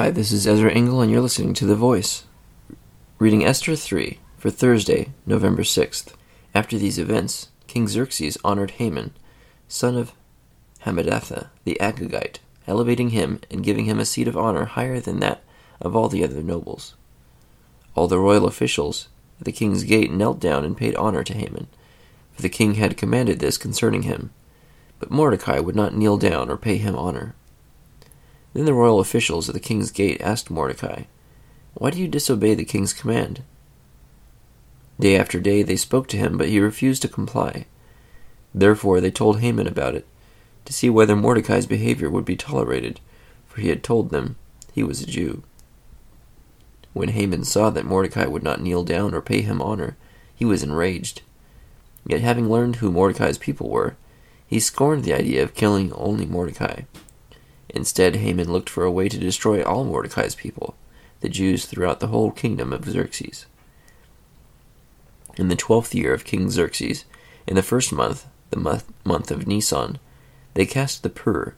Hi, this is Ezra Engel, and you're listening to The Voice. Reading Esther 3 for Thursday, November 6th. After these events, King Xerxes honored Haman, son of Hammedatha, the Agagite, elevating him and giving him a seat of honor higher than that of all the other nobles. All the royal officials at the king's gate knelt down and paid honor to Haman, for the king had commanded this concerning him. But Mordecai would not kneel down or pay him honor. Then the royal officials at the king's gate asked Mordecai, Why do you disobey the king's command? Day after day they spoke to him, but he refused to comply. Therefore they told Haman about it, to see whether Mordecai's behavior would be tolerated, for he had told them he was a Jew. When Haman saw that Mordecai would not kneel down or pay him honor, he was enraged. Yet having learned who Mordecai's people were, he scorned the idea of killing only Mordecai. Instead, Haman looked for a way to destroy all Mordecai's people, the Jews throughout the whole kingdom of Xerxes. In the twelfth year of King Xerxes, in the first month, the month, month of Nisan, they cast the pur,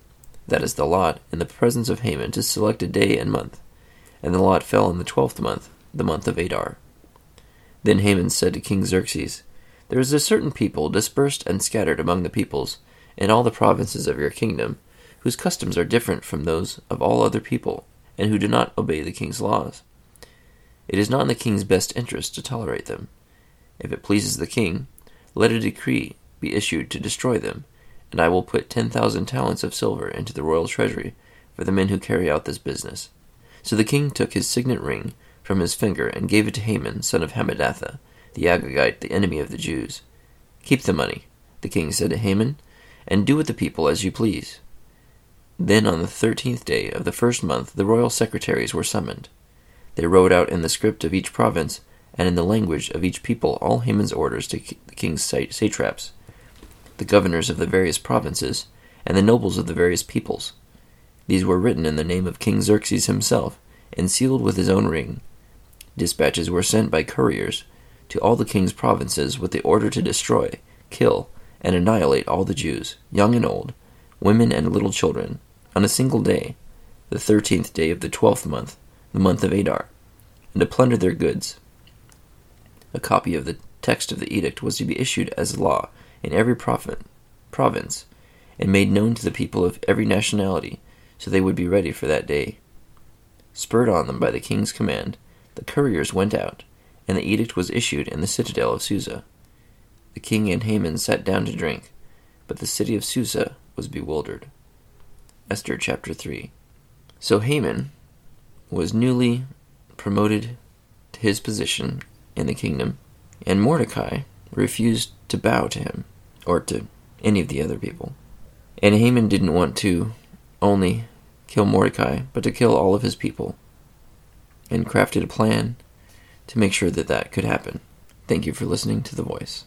that is the lot, in the presence of Haman to select a day and month, and the lot fell in the twelfth month, the month of Adar. Then Haman said to King Xerxes, There is a certain people dispersed and scattered among the peoples in all the provinces of your kingdom, whose customs are different from those of all other people, and who do not obey the king's laws. It is not in the king's best interest to tolerate them. If it pleases the king, let a decree be issued to destroy them, and I will put ten thousand talents of silver into the royal treasury for the men who carry out this business. So the king took his signet ring from his finger and gave it to Haman, son of Hammedatha, the Agagite, the enemy of the Jews. Keep the money, the king said to Haman, and do with the people as you please. Then on the thirteenth day of the first month the royal secretaries were summoned. They wrote out in the script of each province and in the language of each people all Haman's orders to the king's satraps, the governors of the various provinces, and the nobles of the various peoples. These were written in the name of King Xerxes himself, and sealed with his own ring. Dispatches were sent by couriers to all the king's provinces with the order to destroy, kill, and annihilate all the Jews, young and old, women and little children, on a single day, the thirteenth day of the twelfth month, the month of Adar, and to plunder their goods. A copy of the text of the edict was to be issued as law in every province, and made known to the people of every nationality, so they would be ready for that day. Spurred on them by the king's command, the couriers went out, and the edict was issued in the citadel of Susa. The king and Haman sat down to drink, but the city of Susa was bewildered. Esther chapter 3. So Haman was newly promoted to his position in the kingdom, and Mordecai refused to bow to him or to any of the other people. And Haman didn't want to only kill Mordecai, but to kill all of his people, and crafted a plan to make sure that that could happen. Thank you for listening to The Voice.